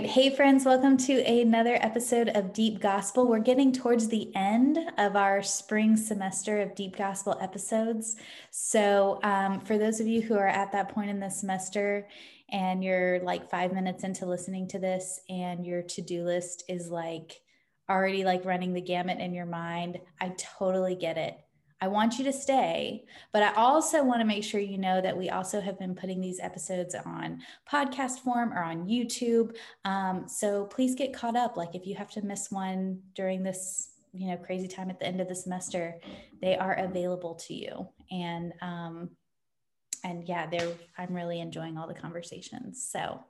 right. Hey, friends, welcome to another episode of Deep Gospel. We're getting towards the end of our spring semester of Deep Gospel episodes. So, um, for those of you who are at that point in the semester and you're like five minutes into listening to this and your to do list is like already like running the gamut in your mind, I totally get it. I want you to stay, but I also want to make sure you know that we also have been putting these episodes on podcast form or on YouTube. Um, so please get caught up. Like if you have to miss one during this, you know, crazy time at the end of the semester, they are available to you. And um, and yeah, they're I'm really enjoying all the conversations. So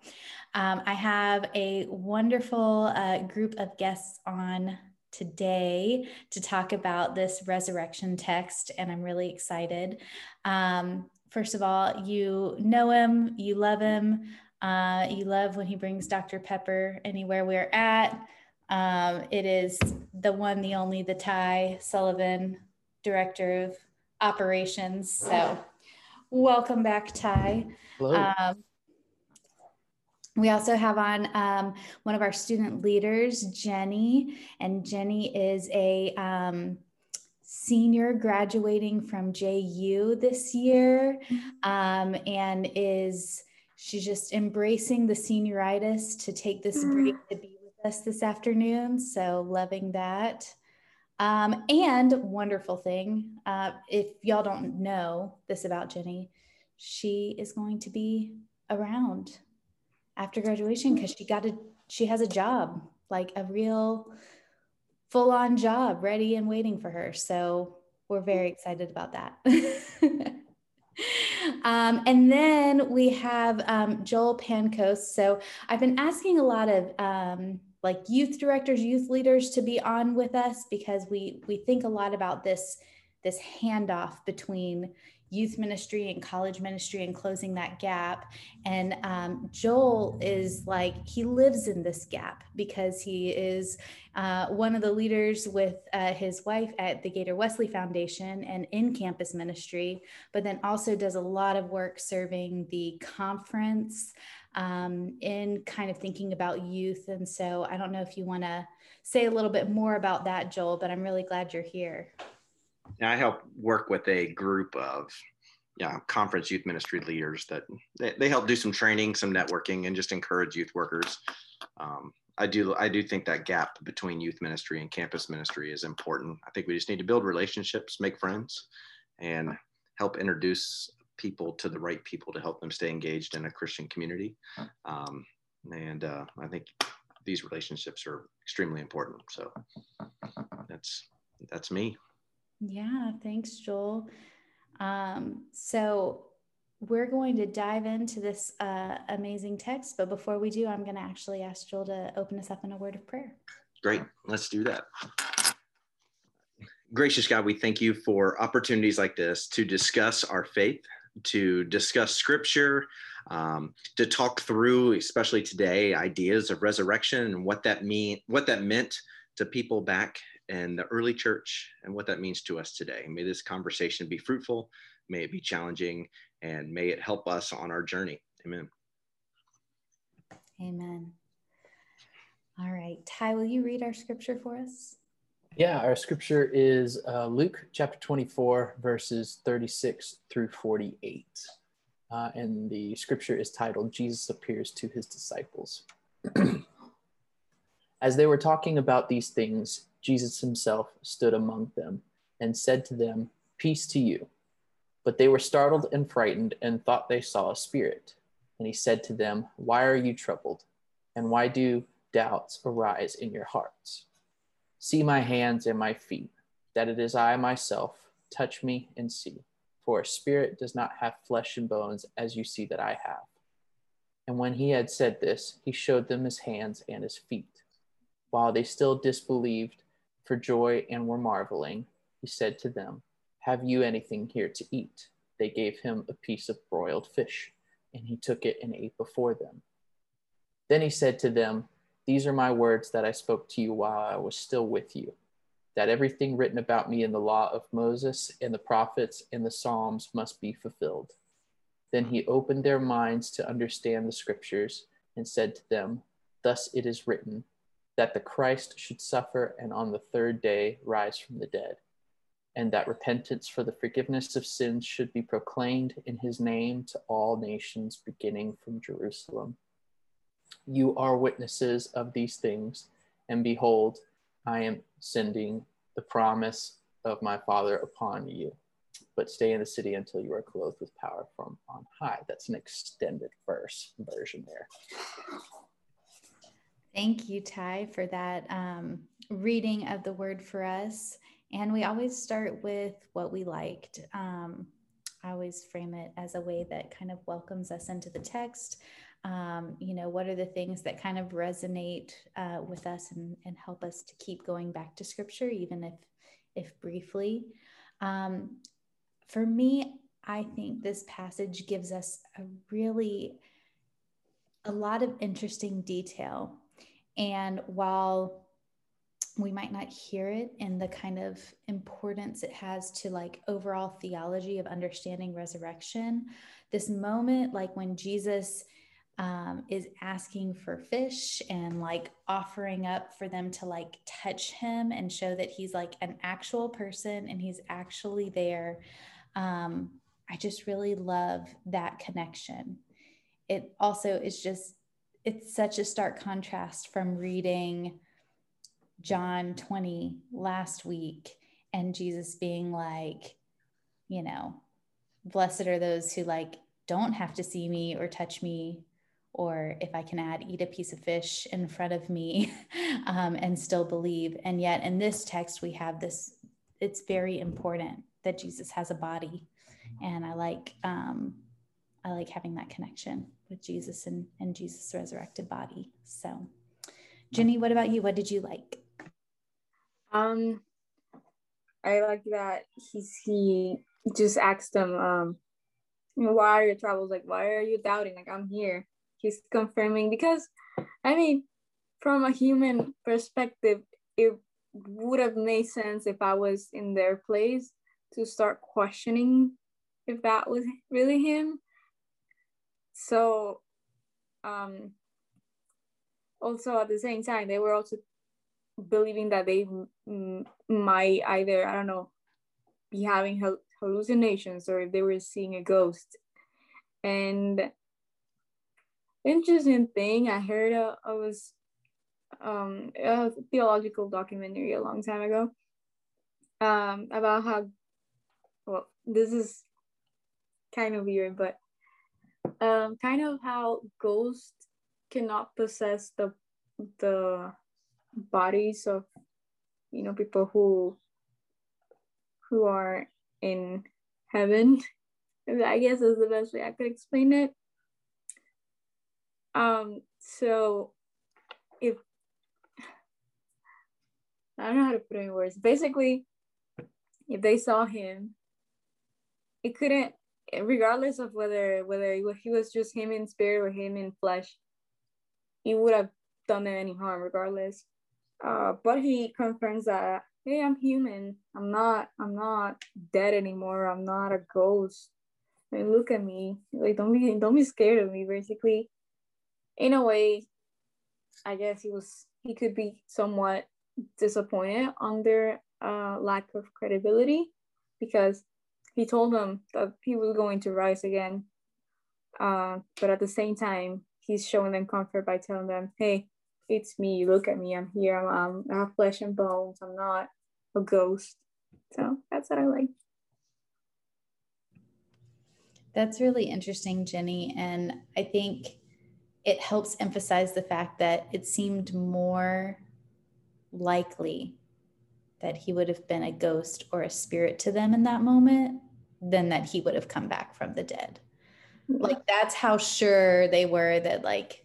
um, I have a wonderful uh, group of guests on today to talk about this resurrection text, and I'm really excited. Um, first of all, you know him, you love him, uh, you love when he brings Dr. Pepper anywhere we're at. Um, it is the one, the only, the Ty Sullivan, Director of Operations. So, welcome back, Ty. Hello. Um, we also have on um, one of our student leaders, Jenny, and Jenny is a um, senior graduating from JU this year um, and is she's just embracing the senioritis to take this break to be with us this afternoon. So loving that. Um, and wonderful thing, uh, if y'all don't know this about Jenny, she is going to be around after graduation because she got a she has a job like a real full on job ready and waiting for her. So we're very excited about that. Um, and then we have um, joel pankos so i've been asking a lot of um, like youth directors youth leaders to be on with us because we we think a lot about this this handoff between youth ministry and college ministry and closing that gap. And um, Joel is like, he lives in this gap because he is uh, one of the leaders with uh, his wife at the Gator Wesley Foundation and in campus ministry, but then also does a lot of work serving the conference um, in kind of thinking about youth. And so I don't know if you want to say a little bit more about that, Joel, but I'm really glad you're here. I help work with a group of yeah, conference youth ministry leaders that they, they help do some training, some networking, and just encourage youth workers. Um, I do I do think that gap between youth ministry and campus ministry is important. I think we just need to build relationships, make friends, and help introduce people to the right people to help them stay engaged in a Christian community. Um, and uh, I think these relationships are extremely important. So that's that's me. Yeah, thanks, Joel. Um, so we're going to dive into this uh, amazing text, but before we do, I'm going to actually ask Joel to open us up in a word of prayer. Great, let's do that. Gracious God, we thank you for opportunities like this to discuss our faith, to discuss scripture, um, to talk through, especially today, ideas of resurrection and what that mean, what that meant to people back in the early church and what that means to us today. May this conversation be fruitful, may it be challenging, and may it help us on our journey. Amen. Amen. All right. Ty, will you read our scripture for us? Yeah, our scripture is uh, Luke chapter 24, verses 36 through 48. Uh, and the scripture is titled Jesus Appears to His Disciples. As they were talking about these things, Jesus himself stood among them and said to them, Peace to you. But they were startled and frightened and thought they saw a spirit. And he said to them, Why are you troubled? And why do doubts arise in your hearts? See my hands and my feet, that it is I myself. Touch me and see. For a spirit does not have flesh and bones as you see that I have. And when he had said this, he showed them his hands and his feet. While they still disbelieved, for joy and were marveling, he said to them, Have you anything here to eat? They gave him a piece of broiled fish, and he took it and ate before them. Then he said to them, These are my words that I spoke to you while I was still with you, that everything written about me in the law of Moses and the prophets and the Psalms must be fulfilled. Then he opened their minds to understand the scriptures and said to them, Thus it is written that the Christ should suffer and on the third day rise from the dead, and that repentance for the forgiveness of sins should be proclaimed in his name to all nations, beginning from Jerusalem. You are witnesses of these things, and behold, I am sending the promise of my Father upon you. But stay in the city until you are clothed with power from on high. That's an extended verse version there. Thank you, Ty, for that um, reading of the word for us. And we always start with what we liked. Um, I always frame it as a way that kind of welcomes us into the text. Um, you know, what are the things that kind of resonate uh, with us and, and help us to keep going back to scripture, even if, if briefly. Um, for me, I think this passage gives us a really a lot of interesting detail and while we might not hear it in the kind of importance it has to like overall theology of understanding resurrection, this moment, like when Jesus um, is asking for fish and like offering up for them to like touch him and show that he's like an actual person and he's actually there. Um, I just really love that connection. It also is just it's such a stark contrast from reading John 20 last week and Jesus being like, you know, blessed are those who like don't have to see me or touch me, or if I can add, eat a piece of fish in front of me um, and still believe. And yet in this text, we have this, it's very important that Jesus has a body. And I like, um, I like having that connection with Jesus and, and Jesus' resurrected body. So, Jenny, what about you? What did you like? Um, I like that he's he just asked them, um, why are your troubles? Like, why are you doubting? Like, I'm here. He's confirming because, I mean, from a human perspective, it would have made sense if I was in their place to start questioning if that was really him so um also at the same time they were also believing that they m- might either i don't know be having hallucinations or if they were seeing a ghost. And interesting thing i heard uh, i was um a theological documentary a long time ago um about how well this is kind of weird but um, kind of how ghosts cannot possess the the bodies of you know people who who are in heaven. I guess is the best way i could explain it. Um so if i don't know how to put it in words. Basically if they saw him it couldn't regardless of whether whether he was just him in spirit or him in flesh, he would have done them any harm regardless. Uh, but he confirms that hey, I'm human. I'm not. I'm not dead anymore. I'm not a ghost. I mean, look at me. Like, don't be don't be scared of me. Basically, in a way, I guess he was. He could be somewhat disappointed on their uh, lack of credibility because he told them that he was going to rise again. Uh, but at the same time, he's showing them comfort by telling them, hey, it's me. Look at me. I'm here. I'm, I have flesh and bones. I'm not a ghost. So that's what I like. That's really interesting, Jenny. And I think it helps emphasize the fact that it seemed more likely that he would have been a ghost or a spirit to them in that moment than that he would have come back from the dead. Like that's how sure they were that like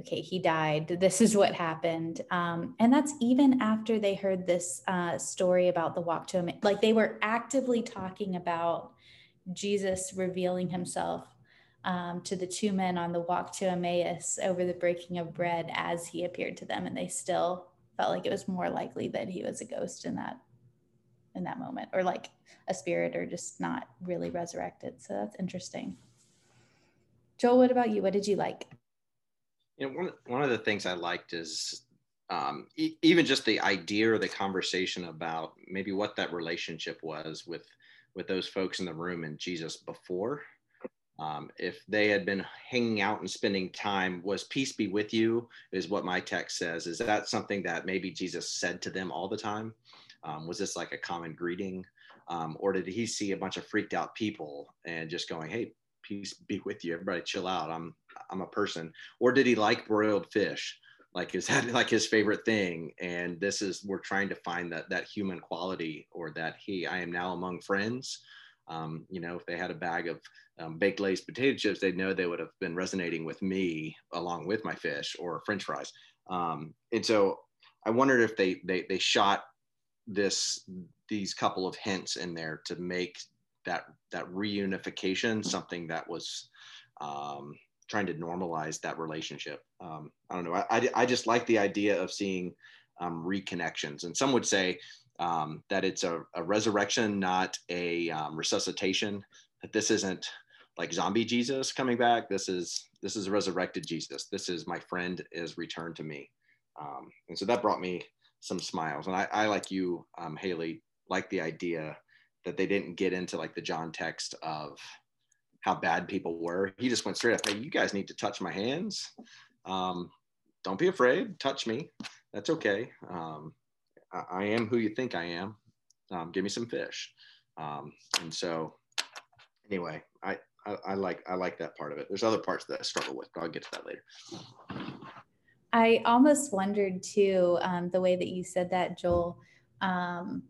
okay he died this is what happened um, and that's even after they heard this uh, story about the walk to him like they were actively talking about jesus revealing himself um, to the two men on the walk to emmaus over the breaking of bread as he appeared to them and they still felt like it was more likely that he was a ghost in that in that moment or like a spirit or just not really resurrected. So that's interesting. Joel what about you? What did you like? You know, one, one of the things I liked is um, e- even just the idea or the conversation about maybe what that relationship was with with those folks in the room and Jesus before. Um, if they had been hanging out and spending time, was peace be with you, is what my text says. Is that something that maybe Jesus said to them all the time? Um, was this like a common greeting? Um, or did he see a bunch of freaked out people and just going, hey, peace be with you, everybody chill out, I'm, I'm a person? Or did he like broiled fish? like is that like his favorite thing and this is we're trying to find that that human quality or that he i am now among friends um, you know if they had a bag of um, baked Lay's potato chips they'd know they would have been resonating with me along with my fish or french fries um, and so i wondered if they they, they shot this these couple of hints in there to make that that reunification something that was um, trying to normalize that relationship. Um, I don't know. I, I, I, just like the idea of seeing um, reconnections. And some would say um, that it's a, a, resurrection, not a um, resuscitation. That this isn't like zombie Jesus coming back. This is this is a resurrected Jesus. This is my friend is returned to me. Um, and so that brought me some smiles. And I, I like you, um, Haley, like the idea that they didn't get into like the John text of how bad people were. He just went straight up, hey, you guys need to touch my hands. Um, don't be afraid, touch me. That's okay. Um, I, am who you think I am. Um, give me some fish. Um, and so anyway, I, I, I, like I like that part of it. There's other parts that I struggle with, but I'll get to that later. I almost wondered too, um, the way that you said that, Joel, um,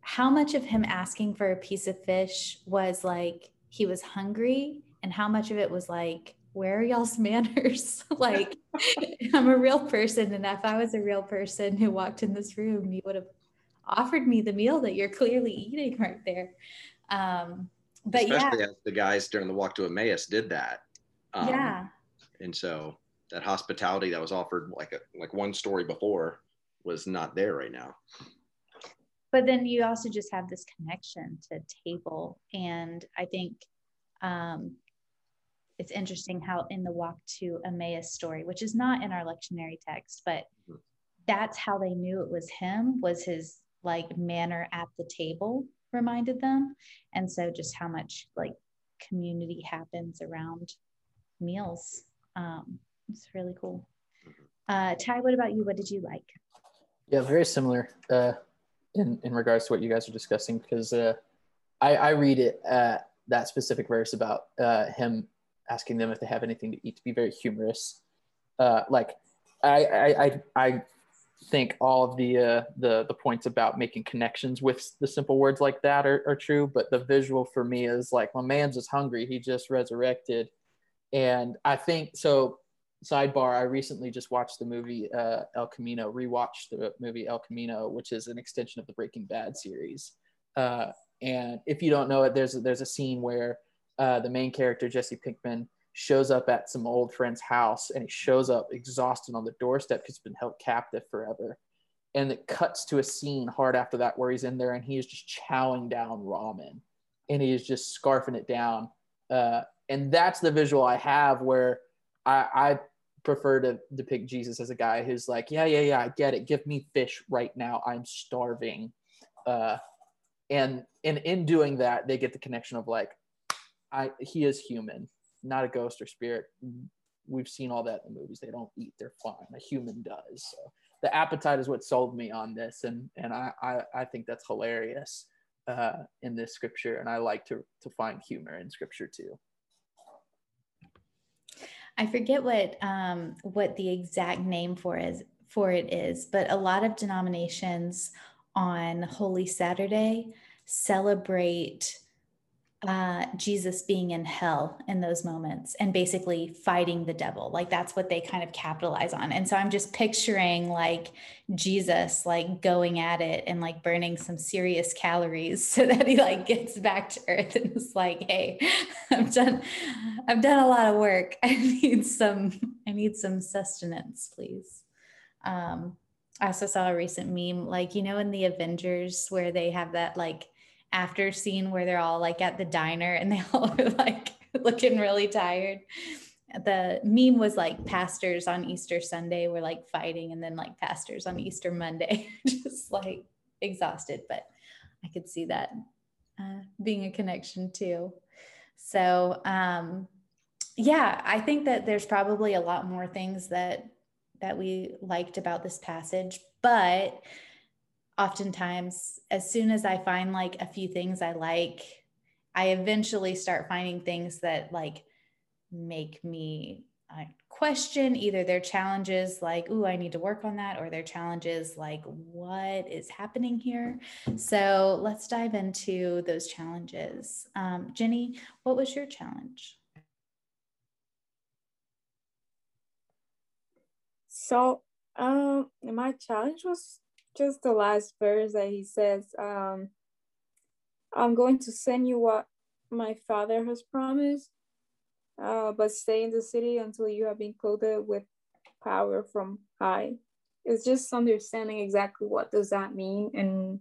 how much of him asking for a piece of fish was like he was hungry and how much of it was like where are y'all's manners. Like i'm a real person and if i was a real person who walked in this room you would have offered me the meal that you're clearly eating right there. Um but especially yeah as the guys during the walk to emmaus did that. Um, yeah. and so that hospitality that was offered like a like one story before was not there right now. But then you also just have this connection to table and i think um, it's interesting how in the walk to emmaus story which is not in our lectionary text but mm-hmm. that's how they knew it was him was his like manner at the table reminded them. And so just how much like community happens around meals. Um, it's really cool. Mm-hmm. uh, ty what about you? What did you like? Yeah very similar uh, in in regards to what you guys are discussing because uh, I I read it uh, that specific verse about uh, him asking them if they have anything to eat to be very humorous. Uh, like I, I I I think all of the uh, the the points about making connections with the simple words like that are, are true, but the visual for me is like my man's just hungry. He just resurrected, and I think so sidebar i recently just watched the movie uh, el camino rewatched the movie el camino which is an extension of the breaking bad series uh, and if you don't know it there's there's a scene where uh, the main character jesse pinkman shows up at some old friend's house and he shows up exhausted on the doorstep because he's been held captive forever and it cuts to a scene hard after that where he's in there and he is just chowing down ramen and he is just scarfing it down uh, and that's the visual i have where I, I prefer to depict Jesus as a guy who's like, yeah, yeah, yeah, I get it. Give me fish right now. I'm starving. Uh, and and in doing that, they get the connection of like, I he is human, not a ghost or spirit. We've seen all that in the movies. They don't eat; they're fine. A human does. So the appetite is what sold me on this, and and I I, I think that's hilarious uh, in this scripture, and I like to to find humor in scripture too. I forget what um, what the exact name for is for it is, but a lot of denominations on Holy Saturday celebrate uh, Jesus being in hell in those moments and basically fighting the devil. Like that's what they kind of capitalize on. And so I'm just picturing like Jesus like going at it and like burning some serious calories so that he like gets back to earth and is like, hey, I've done I've done a lot of work. I need some I need some sustenance, please. Um, I also saw a recent meme, like, you know, in the Avengers where they have that like after scene where they're all like at the diner and they all are like looking really tired. the meme was like pastors on Easter Sunday were like fighting, and then like pastors on Easter Monday, just like exhausted. But I could see that uh, being a connection too. So, um, yeah, I think that there's probably a lot more things that that we liked about this passage, but oftentimes, as soon as I find like a few things I like, I eventually start finding things that like make me uh, question either their challenges like oh i need to work on that or their challenges like what is happening here? So let's dive into those challenges. Um, jenny what was your challenge? So um my challenge was just the last verse that he says um i'm going to send you what my father has promised uh, but stay in the city until you have been clothed with power from high. It's just understanding exactly what does that mean and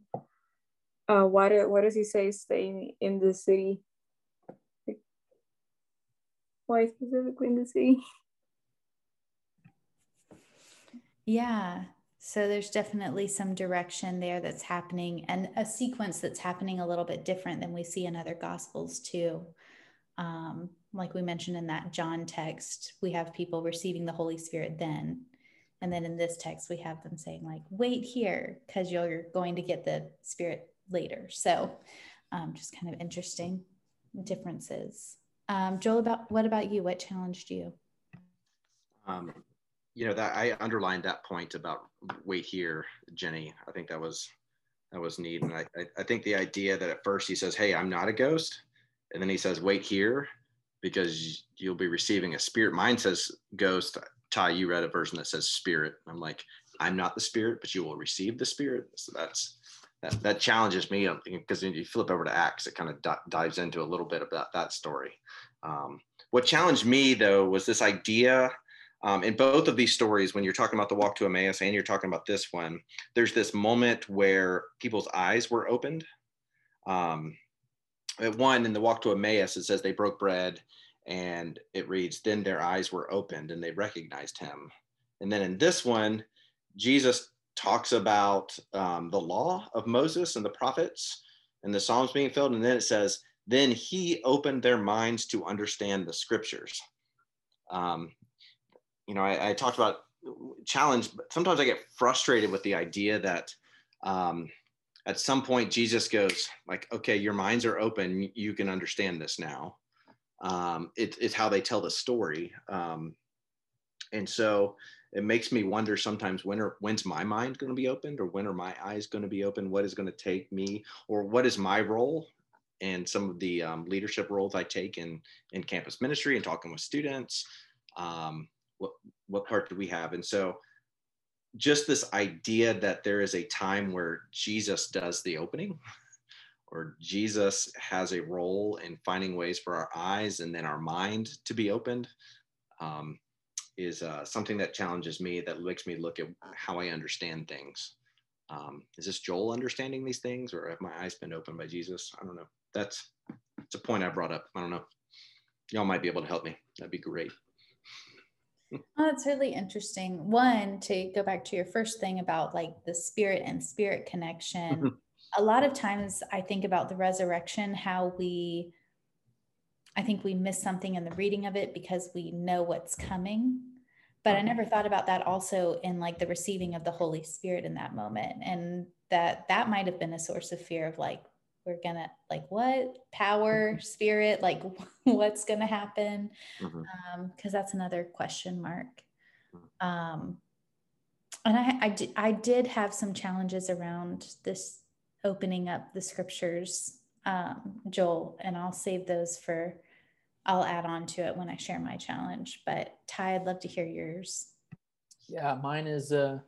uh, what, what does he say stay in the city? Why specifically in the city? Yeah, so there's definitely some direction there that's happening and a sequence that's happening a little bit different than we see in other gospels too. Um, like we mentioned in that John text, we have people receiving the Holy Spirit then. And then in this text, we have them saying, like, wait here, because you're going to get the Spirit later. So um, just kind of interesting differences. Um, Joel, about what about you? What challenged you? Um, you know that I underlined that point about wait here, Jenny. I think that was that was neat, and I I think the idea that at first he says, "Hey, I'm not a ghost," and then he says, "Wait here," because you'll be receiving a spirit. Mine says ghost. Ty, you read a version that says spirit. I'm like, I'm not the spirit, but you will receive the spirit. So that's that, that challenges me because when you flip over to Acts, it kind of d- dives into a little bit about that story. Um, what challenged me though was this idea um, in both of these stories, when you're talking about the walk to Emmaus and you're talking about this one, there's this moment where people's eyes were opened. Um, one in the walk to Emmaus, it says they broke bread and it reads, then their eyes were opened and they recognized him. And then in this one, Jesus talks about um, the law of Moses and the prophets and the Psalms being filled. And then it says, then he opened their minds to understand the scriptures. Um, you know, I, I, talked about challenge, but sometimes I get frustrated with the idea that um, at some point jesus goes like okay your minds are open. You can understand this now. Um, it, it's how they tell the story. Um, and so it makes me wonder sometimes when are when's my mind going to be opened or when are my eyes going to be open? What is going to take me or what is my role and some of the um, leadership roles i take in in campus ministry and talking with students? Um, what what part do we have and so just this idea that there is a time where Jesus does the opening or Jesus has a role in finding ways for our eyes and then our mind to be opened um, is uh, something that challenges me, that makes me look at how I understand things. Um, is this Joel understanding these things or have my eyes been opened by Jesus? I don't know. That's, it's a point I brought up. I don't know. Y'all might be able to help me. That'd be great. Oh, that's really interesting. One, to go back to your first thing about like the spirit and spirit connection. Mm-hmm. A lot of times I think about the resurrection, how we, I think we miss something in the reading of it because we know what's coming. But I never thought about that also in like the receiving of the Holy Spirit in that moment. And that that might have been a source of fear of like, we're gonna like what power mm-hmm. spirit like what's gonna happen because mm-hmm. um, that's another question mark mm-hmm. um, and I, I, did, I did have some challenges around this opening up the scriptures um, joel and i'll save those for i'll add on to it when i share my challenge but ty i'd love to hear yours yeah mine is uh,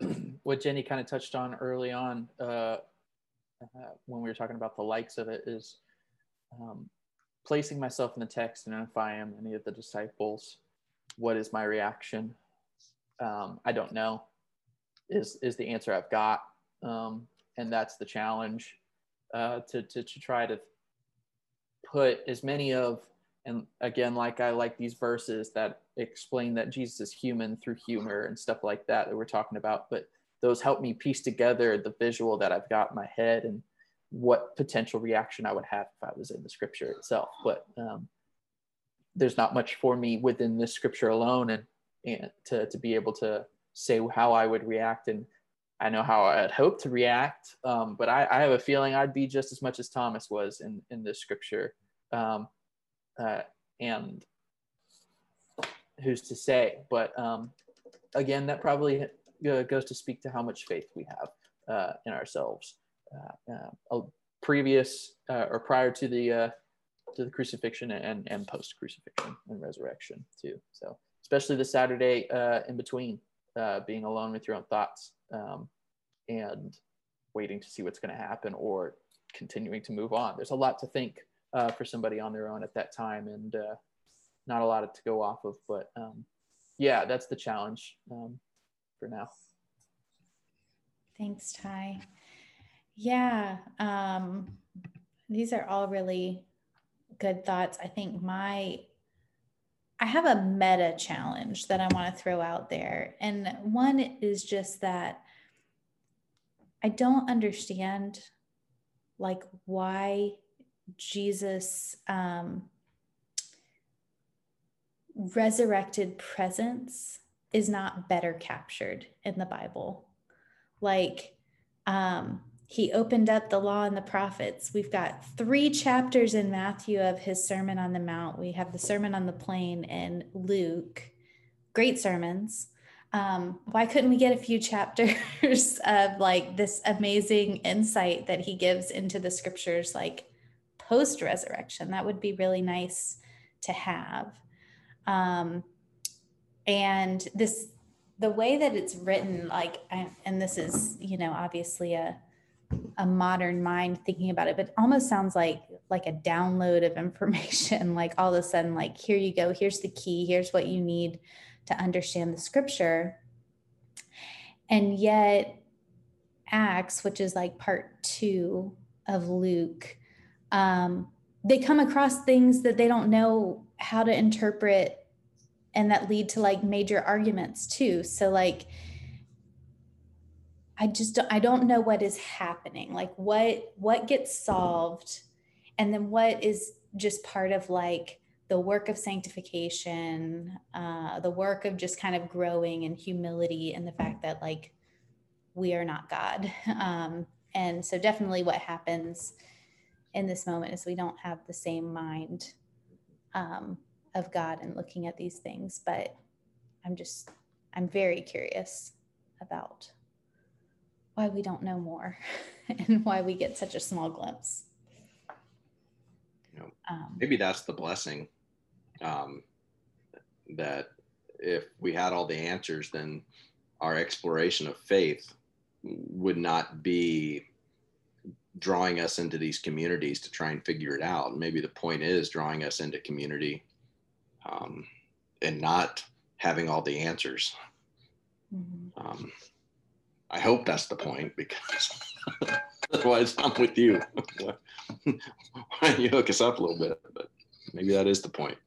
what jenny kind of touched on early on uh, uh, when we were talking about the likes of it is um, placing myself in the text and if I am any of the disciples, what is my reaction? Um, I don't know is, is the answer I've got. Um, and that's the challenge uh, to, to, to try to put as many of and again, like I like these verses that explain that Jesus is human through humor and stuff like that that we're talking about. But those help me piece together the visual that I've got in my head and what potential reaction I would have if I was in the scripture itself. But um, there's not much for me within this scripture alone and, and to, to be able to say how I would react. And I know how I'd hope to react, um, but I, I, have a feeling I'd be just as much as Thomas was in, in this scripture. Um, uh, and who's to say? But um, again, that probably uh, goes to speak to how much faith we have uh, in ourselves. Uh, uh, previous or prior to the to the crucifixion and and post crucifixion and resurrection too. So especially the Saturday in between, being alone with your own thoughts um, and waiting to see what's going to happen or continuing to move on. There's a lot to think uh, for somebody on their own at that time and uh, not a lot to go off of. But um, yeah, that's the challenge um, for now. Thanks, Ty. Yeah, um, these are all really good thoughts. I think my I have a meta challenge that I want to throw out there. And one is just that I don't understand like why Jesus um, resurrected presence is not better captured in the Bible. Like, um, he opened up the law and the prophets. We've got three chapters in Matthew of his Sermon on the Mount. We have the Sermon on the Plain in Luke. Great sermons. Um, why couldn't we get a few chapters of like this amazing insight that he gives into the scriptures, like post resurrection? That would be really nice to have. Um, and this, the way that it's written, like, and this is, you know, obviously a, a modern mind thinking about it, but it almost sounds like like a download of information. like all of a sudden, like here you go, here's the key, here's what you need to understand the scripture. And yet, Acts, which is like part two of Luke, um, they come across things that they don't know how to interpret and that lead to like major arguments too. So, like, I just don't, I don't know what is happening. Like, what what gets solved, and then what is just part of like the work of sanctification, uh, the work of just kind of growing in humility and the fact that like we are not God. Um, and so, definitely, what happens in this moment is we don't have the same mind um, of God and looking at these things. But I'm just, I'm very curious about why we don't know more and why we get such a small glimpse. You know, um, maybe that's the blessing um, that if we had all the answers, then our exploration of faith would not be drawing us into these communities to try and figure it out. Maybe the point is drawing us into community um, and not having all the answers. Mm-hmm. Um, I hope that's the point because otherwise I'm with you. Why don't you hook us up a little bit? But maybe that is the point.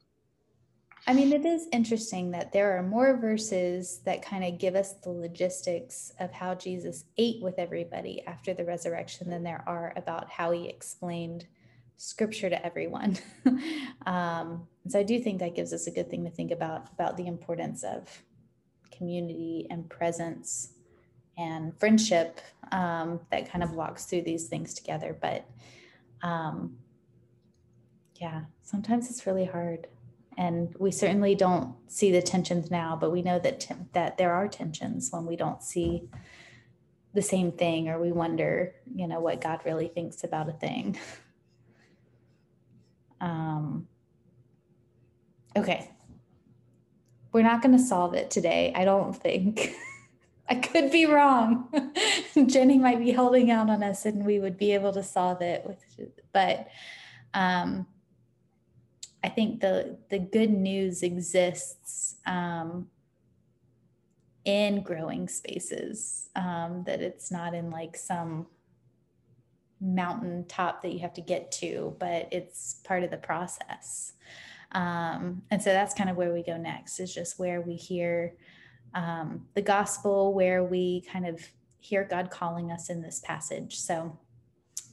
I mean, it is interesting that there are more verses that kind of give us the logistics of how Jesus ate with everybody after the resurrection than there are about how he explained scripture to everyone. um, so I do think that gives us a good thing to think about about the importance of community and presence and friendship um, that kind of walks through these things together. But um, yeah, sometimes it's really hard and we certainly don't see the tensions now but we know that t- that there are tensions when we don't see the same thing or we wonder you know what god really thinks about a thing um, okay we're not going to solve it today i don't think i could be wrong jenny might be holding out on us and we would be able to solve it with but um, I think the the good news exists um, in growing spaces. Um, that it's not in like some mountain top that you have to get to, but it's part of the process. Um, and so that's kind of where we go next, is just where we hear um, the gospel, where we kind of hear God calling us in this passage. So,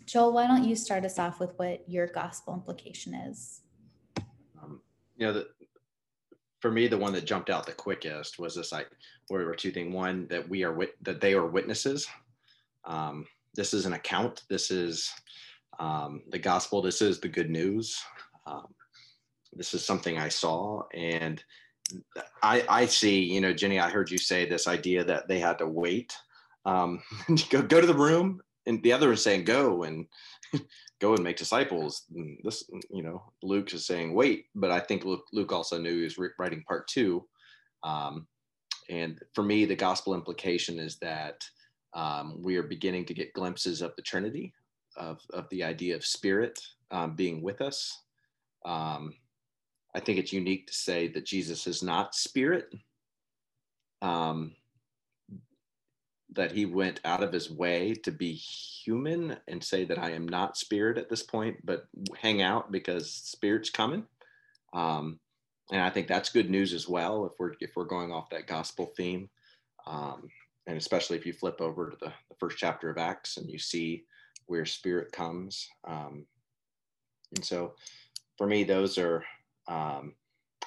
Joel, why don't you start us off with what your gospel implication is? Um, you know, the, for me, the one that jumped out the quickest was this: like, where there were two things. One, that we are wit- that they are witnesses. Um, this is an account. This is um, the gospel. This is the good news. Um, this is something I saw, and I, I see. You know, Jenny, I heard you say this idea that they had to wait. Um, go go to the room, and the other is saying go and go and make disciples. And this, you know, Luke is saying wait, but I think Luke, Luke also knew he was writing part two. Um, and for me, the gospel implication is that um, we are beginning to get glimpses of the Trinity, of, of the idea of spirit um, being with us. Um, I think it's unique to say that Jesus is not spirit, um, that he went out of his way to be human and say that I am not spirit at this point, but hang out because spirit's coming. Um, and I think that's good news as well if we're if we're going off that gospel theme, um, and especially if you flip over to the, the first chapter of Acts and you see where spirit comes. Um, and so for me, those are, um,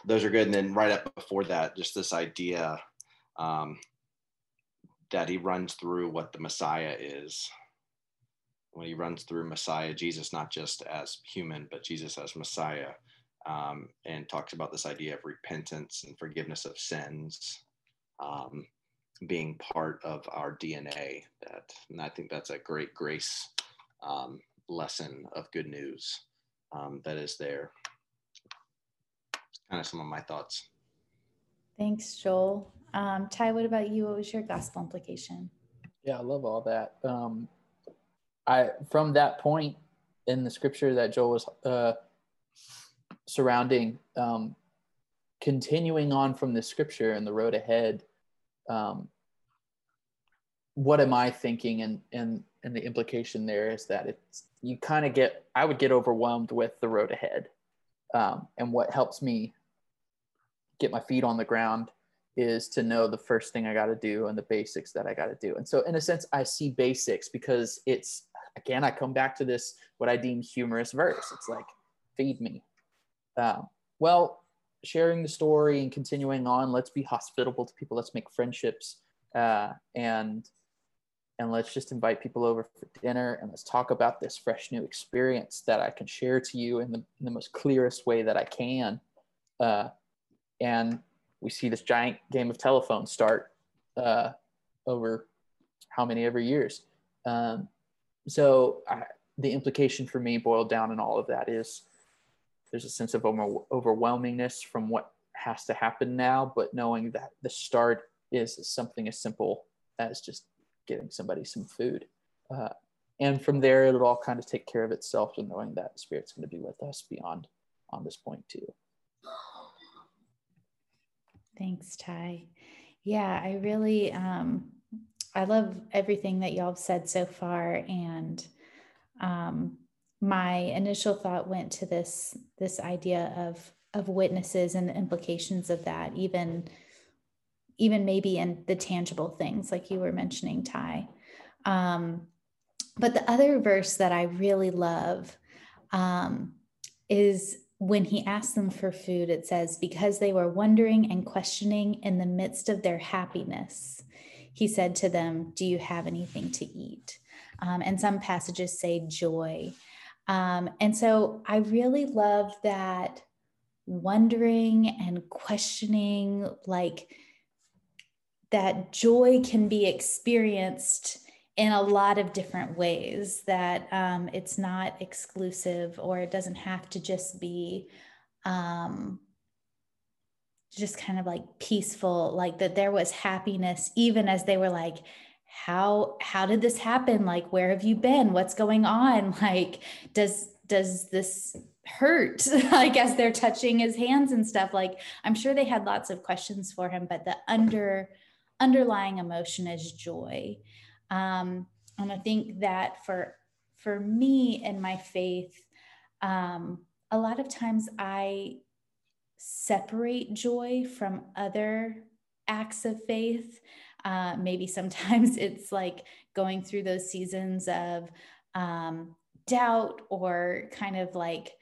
those are good. And then right up before that, just this idea um, that he runs through what the Messiah is. When he runs through Messiah, Jesus, not just as human, but Jesus as Messiah, um, and talks about this idea of repentance and forgiveness of sins. Um, being part of our DNA. That, and I think that's a great grace um, lesson of good news um, that is there. Kind of some of my thoughts. Thanks, Joel. Um, Ty, what about you? What was your gospel implication? Yeah, I love all that. Um, I from that point in the scripture that Joel was uh, surrounding, um, continuing on from the scripture and the road ahead. Um, what am I thinking? And and and the implication there is that it's you kind of get I would get overwhelmed with the road ahead, um, and what helps me get my feet on the ground is to know the first thing I got to do and the basics that I got to do. And so, in a sense, I see basics because it's again I come back to this what I deem humorous verse. It's like feed me. Um, well, sharing the story and continuing on. Let's be hospitable to people. Let's make friendships uh, and and let's just invite people over for dinner and let's talk about this fresh new experience that I can share to you in the, in the most clearest way that I can. Uh, and we see this giant game of telephone start uh, over how many ever years. Um, so I, the implication for me boiled down in all of that is there's a sense of over, overwhelmingness from what has to happen now, but knowing that the start is something as simple as just getting somebody some food. Uh, and from there, it'll all kind of take care of itself and knowing that Spirit's going to be with us beyond on this point too. Thanks, Ty. Yeah, I really, um, I love everything that y'all have said so far. And um, my initial thought went to this, this idea of, of witnesses and the implications of that, even even maybe in the tangible things like you were mentioning, Ty. Um, but the other verse that I really love um, is when he asked them for food, it says, because they were wondering and questioning in the midst of their happiness, he said to them, Do you have anything to eat? Um, and some passages say joy. Um, and so I really love that wondering and questioning, like, that joy can be experienced in a lot of different ways that um, it's not exclusive or it doesn't have to just be um, just kind of like peaceful like that there was happiness even as they were like how how did this happen like where have you been what's going on like does does this hurt like as they're touching his hands and stuff like i'm sure they had lots of questions for him but the under underlying emotion is joy. Um, and I think that for for me and my faith, um, a lot of times I separate joy from other acts of faith. Uh, maybe sometimes it's like going through those seasons of um, doubt or kind of like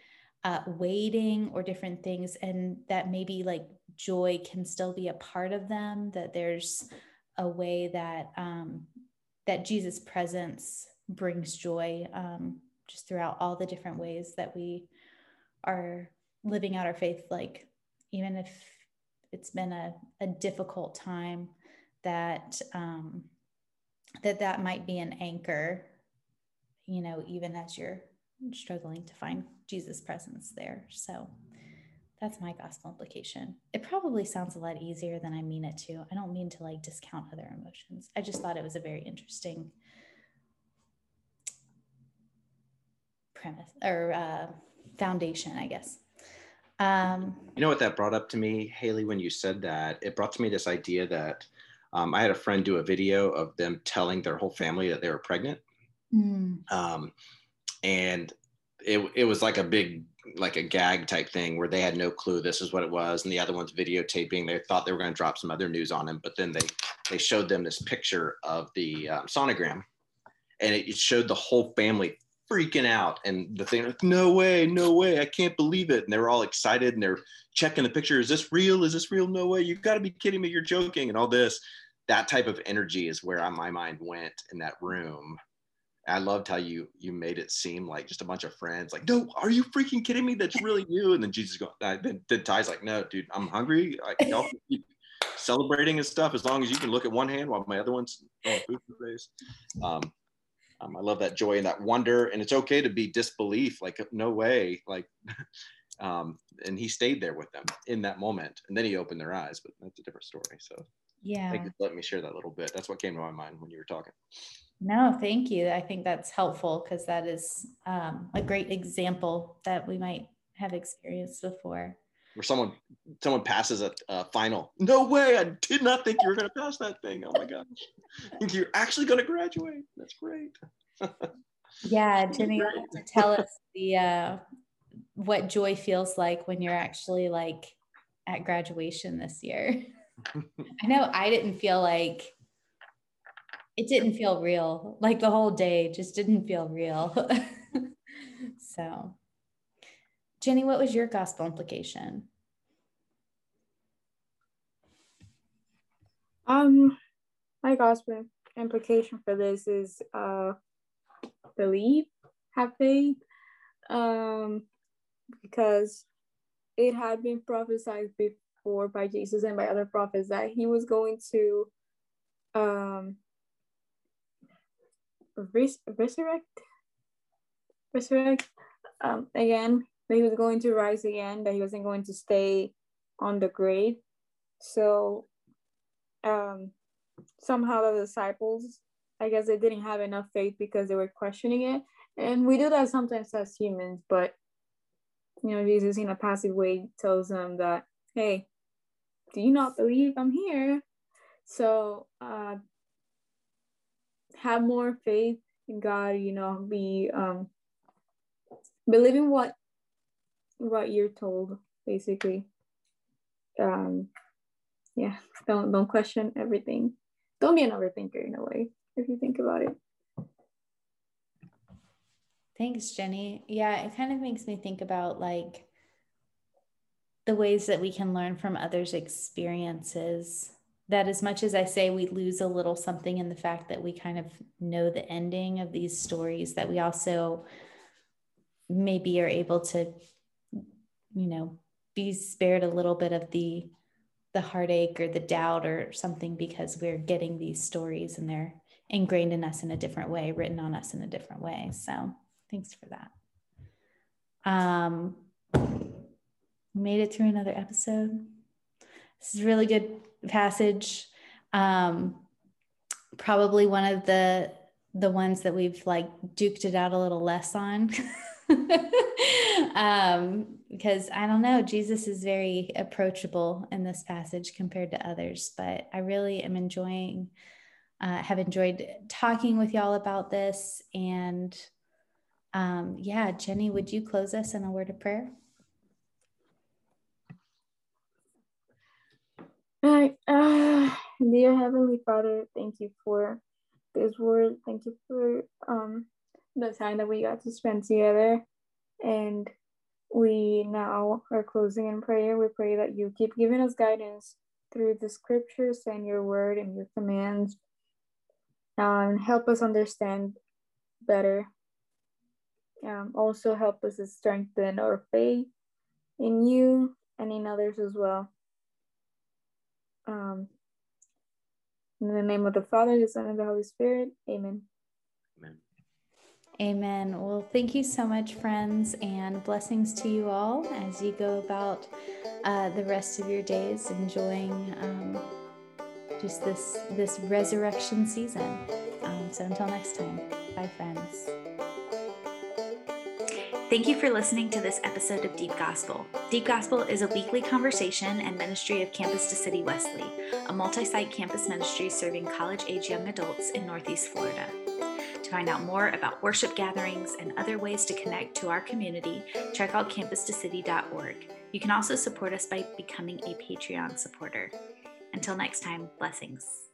uh, waiting or different things, and that maybe like joy can still be a part of them. That there's a way that um, that Jesus' presence brings joy um, just throughout all the different ways that we are living out our faith. Like even if it's been a, a difficult time, that um, that that might be an anchor you know even as you're struggling to find jesus presence there. So that's my gospel implication. It probably sounds a lot easier than i mean it to. I don't mean to like discount other emotions. I just thought it was a very interesting premise or uh, foundation i guess. Um, you know what that brought up to me haley when you said that? It brought to me this idea that um, I had a friend do a video of them telling their whole family that they were pregnant. Mm. Um, and it, it was like a big, like a gag type thing where they had no clue this is what it was. And the other one's videotaping. They thought they were going to drop some other news on him, but then they, they showed them this picture of the um, sonogram and it, it showed the whole family freaking out and the thing like no way no way i can't believe it and they were all excited and they're checking the picture is this real is this real no way you've got to be kidding me you're joking and all this that type of energy is where my mind went in that room I loved how you you made it seem like just a bunch of friends. Like, no, are you freaking kidding me? That's really you. And then Jesus going, uh, then, then Ty's like, no, dude, I'm hungry. I, y'all keep celebrating and stuff as long as you can look at one hand while my other one's going food face. Um, um, I love that joy and that wonder, and it's okay to be disbelief. Like, no way. Like, um, and he stayed there with them in that moment, and then he opened their eyes. But that's a different story. So, yeah, let me share that little bit. That's what came to my mind when you were talking. No, thank you. I think that's helpful because that is um, a great example that we might have experienced before. Where someone someone passes a, a final. No way! I did not think you were going to pass that thing. Oh my gosh! You're actually going to graduate. That's great. yeah, Jenny, to tell us the uh, what joy feels like when you're actually like at graduation this year. I know I didn't feel like it didn't feel real. Like the whole day just didn't feel real. so, Jenny, what was your gospel implication? Um, my gospel implication for this is uh believe, have faith. Um, because it had been prophesied before by Jesus and by other prophets that he was going to um res- resurrect resurrect um, again that he was going to rise again that he wasn't going to stay on the grave. So um, somehow the disciples i guess they didn't have enough faith because they were questioning it. And we do that sometimes as humans but you know jesus in a passive way tells them that hey do you not believe i'm here? So uh, have more faith in God, you know, be um believing what what you're told, basically. Um yeah, don't don't question everything. Don't be an overthinker in a way, if you think about it. Thanks, Jenny. Yeah, it kind of makes me think about like the ways that we can learn from others' experiences that as much as I say we lose a little something in the fact that we kind of know the ending of these stories, that we also maybe are able to, you know, be spared a little bit of the the heartache or the doubt or something because we're getting these stories and they're ingrained in us in a different way, written on us in a different way. So thanks for that. Um, made it through another episode. This is a really good passage. Um, probably one of the the ones that we've like duked it out a little less on. um, because I don't know, Jesus is very approachable in this passage compared to others, but I really am enjoying, uh, have enjoyed talking with y'all about this. And um, yeah, Jenny, would you close us in a word of prayer? Right. Uh, dear Heavenly Father, thank you for this word. Thank you for um, the time that we got to spend together. And we now are closing in prayer. We pray that you keep giving us guidance through the scriptures and your word and your commands. Um, help us understand better. Um, also, help us to strengthen our faith in you and in others as well. Um, in the name of the Father, the Son, and the Holy Spirit. Amen. Amen. Well, thank you so much, friends, and blessings to you all as you go about uh, the rest of your days, enjoying um, just this this resurrection season. Um, so until next time, bye, friends. Thank you for listening to this episode of Deep Gospel. Deep Gospel is a weekly conversation and ministry of Campus to City Wesley, a multi site campus ministry serving college age young adults in Northeast Florida. To find out more about worship gatherings and other ways to connect to our community, check out campustocity.org. You can also support us by becoming a Patreon supporter. Until next time, blessings.